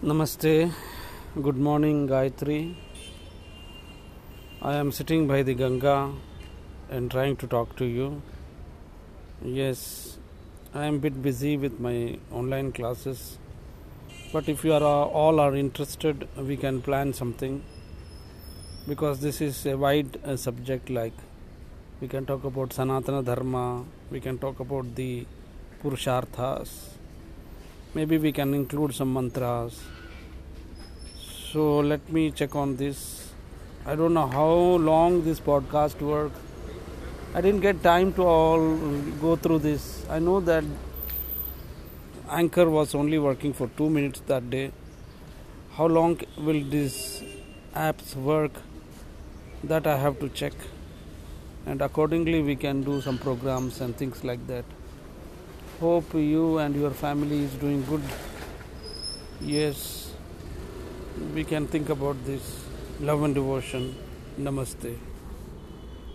Namaste. Good morning, Gayatri. I am sitting by the Ganga and trying to talk to you. Yes, I am a bit busy with my online classes. But if you are all are interested, we can plan something because this is a wide uh, subject like we can talk about Sanatana Dharma, we can talk about the Purusharthas, maybe we can include some mantras. So let me check on this. I don't know how long this podcast work. I didn't get time to all go through this. I know that anchor was only working for 2 minutes that day. How long will these apps work? That i have to check. And accordingly we can do some programs and things like that hope you and your family is doing good. Yes we can think about this love and devotion. Namaste